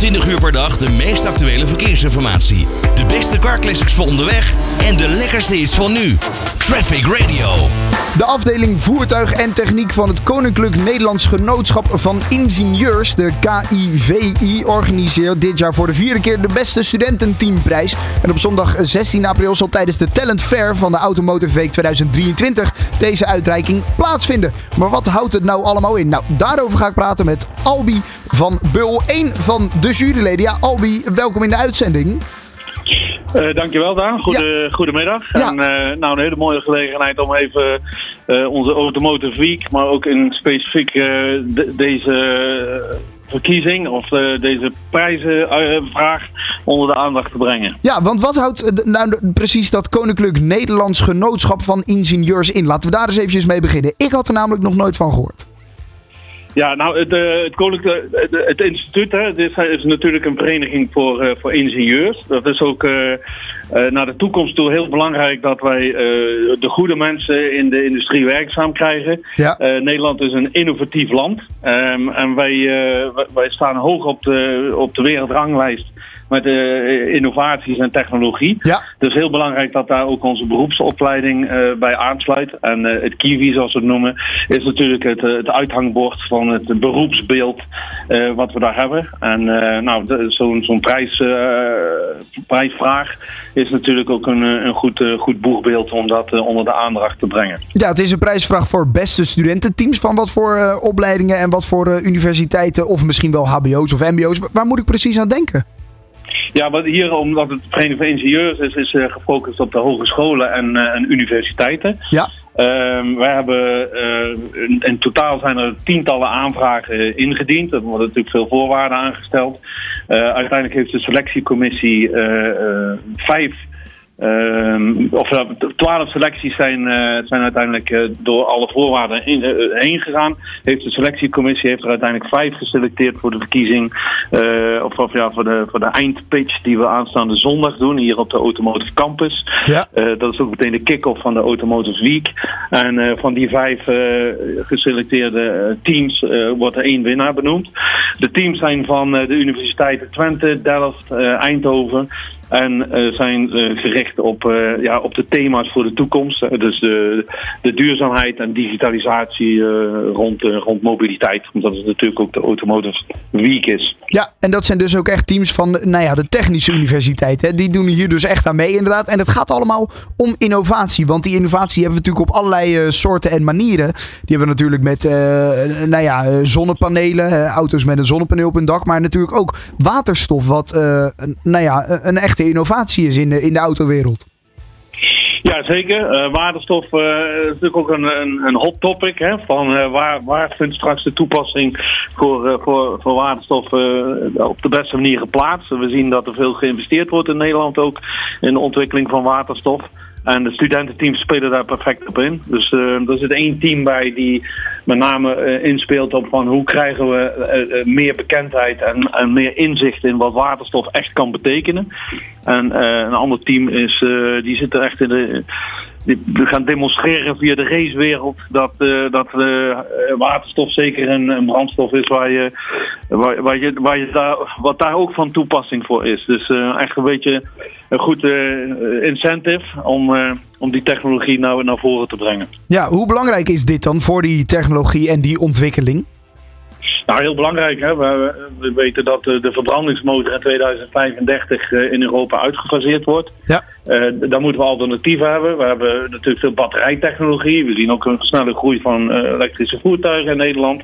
24 uur per dag de meest actuele verkeersinformatie. De beste carclassics voor onderweg en de lekkerste hits van nu. Traffic Radio. De afdeling Voertuig en Techniek van het Koninklijk Nederlands Genootschap van Ingenieurs, de KIVI, organiseert dit jaar voor de vierde keer de beste studententeamprijs. En op zondag 16 april zal tijdens de Talent Fair van de Automotive Week 2023 deze uitreiking plaatsvinden. Maar wat houdt het nou allemaal in? Nou, daarover ga ik praten met Albi van Bul, één van de juryleden. Ja, Albi, welkom in de uitzending. Uh, dankjewel Daan, Goede, goedemiddag. Ja. En uh, nou, een hele mooie gelegenheid om even uh, onze Automotive Week, maar ook in specifiek de, deze verkiezing of deze prijzenvraag onder de aandacht te brengen. Ja, want wat houdt nou precies dat Koninklijk Nederlands Genootschap van Ingenieurs in? Laten we daar eens eventjes mee beginnen. Ik had er namelijk nog nooit van gehoord. Ja, nou, het, het, Koninklijk, het instituut hè, dit is natuurlijk een vereniging voor, uh, voor ingenieurs. Dat is ook uh, uh, naar de toekomst toe heel belangrijk dat wij de goede mensen in de industrie werkzaam krijgen. Ja. Nederland is een innovatief land um, en wij, wij staan hoog op de, op de wereldranglijst met innovaties en technologie. Ja. Dus heel belangrijk dat daar ook onze beroepsopleiding bij aansluit. En het KIVI, zoals we het noemen, is natuurlijk het, het uithangbord van het beroepsbeeld wat we daar hebben. En nou, zo'n zo'n prijs, prijsvraag is natuurlijk ook een, een goed, goed boegbeeld om dat onder de aandacht te brengen. Ja, het is een prijsvraag voor beste studententeams. Van wat voor opleidingen en wat voor universiteiten, of misschien wel HBO's of MBO's. Waar moet ik precies aan denken? Ja, wat hier, omdat het Vereniging van Ingenieurs is, is uh, gefocust op de hogescholen en, uh, en universiteiten. Ja. Um, wij hebben, uh, in, totaal zijn er tientallen aanvragen ingediend. Er worden natuurlijk veel voorwaarden aangesteld. uiteindelijk heeft de selectiecommissie vijf Um, of twaalf selecties zijn, uh, zijn uiteindelijk uh, door alle voorwaarden in, uh, heen gegaan. Heeft de selectiecommissie heeft er uiteindelijk vijf geselecteerd voor de verkiezing. of, of ja, voor de, voor de eindpitch die we aanstaande zondag doen hier op de Automotive Campus. Ja. dat is ook meteen de kick-off van de Automotive Week. En van die vijf geselecteerde teams wordt er één winnaar benoemd. De teams zijn van de universiteiten Twente, Delft, Eindhoven. En uh, zijn uh, gericht op, uh, ja, op de thema's voor de toekomst. Dus de, de duurzaamheid en digitalisatie rond, rond mobiliteit. Omdat het natuurlijk ook de Automotive Week is. Ja, en dat zijn dus ook echt teams van nou ja, de technische universiteit. Hè? Die doen hier dus echt aan mee inderdaad. En het gaat allemaal om innovatie. Want die innovatie hebben we natuurlijk op allerlei soorten en manieren. Die hebben we natuurlijk met nou ja, zonnepanelen. auto's met een zonnepaneel op hun dak. Maar natuurlijk ook waterstof. Wat nou ja, een innovatie is in de, in de autowereld. Ja, zeker. Uh, waterstof uh, is natuurlijk ook een, een, een hot topic. Hè, van uh, waar, waar vindt straks de toepassing voor, voor, voor waterstof op de beste manier geplaatst? We zien dat er veel geïnvesteerd wordt in Nederland ook in de ontwikkeling van waterstof. En de studententeams spelen daar perfect op in. Dus uh, er zit één team bij die met name uh, inspeelt op van hoe krijgen we uh, meer bekendheid en, en, meer inzicht in wat waterstof echt kan betekenen. En een ander team is, die zit er echt in de. We gaan demonstreren via de racewereld dat, dat waterstof zeker een, een, brandstof is waar je, waar, waar je, waar je daar, wat daar ook van toepassing voor is. Dus echt een beetje een goed uh, incentive om, om die technologie nou naar voren te brengen. Ja, hoe belangrijk is dit dan voor die technologie en die ontwikkeling? Nou, heel belangrijk. Hè? We, we weten dat de verbrandingsmotor in 2035 in Europa uitgefaseerd wordt. Ja. Uh, daar moeten we alternatieven hebben. We hebben natuurlijk veel batterijtechnologie. We zien ook een snelle groei van uh, elektrische voertuigen in Nederland.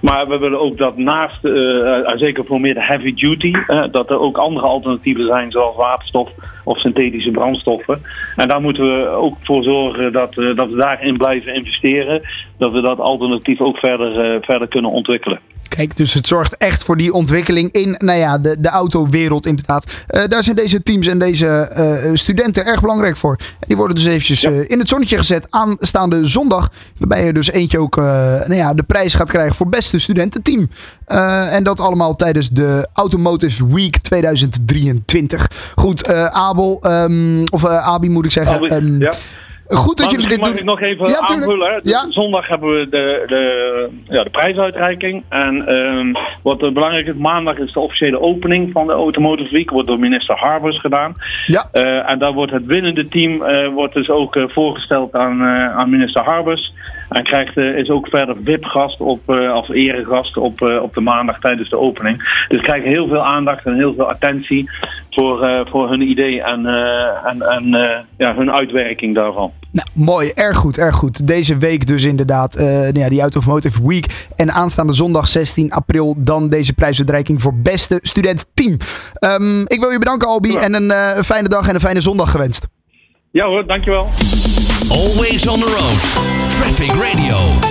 Maar we willen ook dat naast, uh, zeker voor meer de heavy duty, dat er ook andere alternatieven zijn, zoals waterstof of synthetische brandstoffen. En daar moeten we ook voor zorgen dat, dat we daarin blijven investeren. Dat we dat alternatief ook verder, verder kunnen ontwikkelen. Kijk, dus het zorgt echt voor die ontwikkeling in nou ja, de, de autowereld inderdaad. Uh, daar zijn deze teams en deze uh, studenten erg belangrijk voor. En die worden dus eventjes ja. uh, in het zonnetje gezet aanstaande zondag. Waarbij je dus eentje ook nou ja, de prijs gaat krijgen voor beste studententeam. en dat allemaal tijdens de Automotive Week 2023. Goed, Abel, um, of Abi moet ik zeggen. Abi, um, ja. Goed dat jullie dit mag doen. ik nog even Ja, aanvullen? Ja. Zondag hebben we de, de, ja, de prijsuitreiking. En ehm, wat belangrijk is, maandag is de officiële opening van de Automotive Week. Wordt door minister Harbers gedaan. Ja. Eh, en daar wordt het winnende team eh, wordt dus ook eh, voorgesteld aan, aan minister Harbers. En krijgt, is ook verder VIP-gast op, als eregast op, op de maandag tijdens de opening. Dus krijgen heel veel aandacht en heel veel attentie voor, eh, voor hun idee en, eh, en, en eh, ja, hun uitwerking daarvan. Nou, mooi, erg goed, erg goed. Deze week dus inderdaad eh, nou ja, die Automotive Week. En aanstaande zondag 16 april dan deze prijsuitreiking voor beste studentteam. Ehm ik wil je bedanken Albi Ja. en een eh, fijne dag en een fijne zondag gewenst. Ja hoor, dankjewel. Always on the road. Traffic Radio.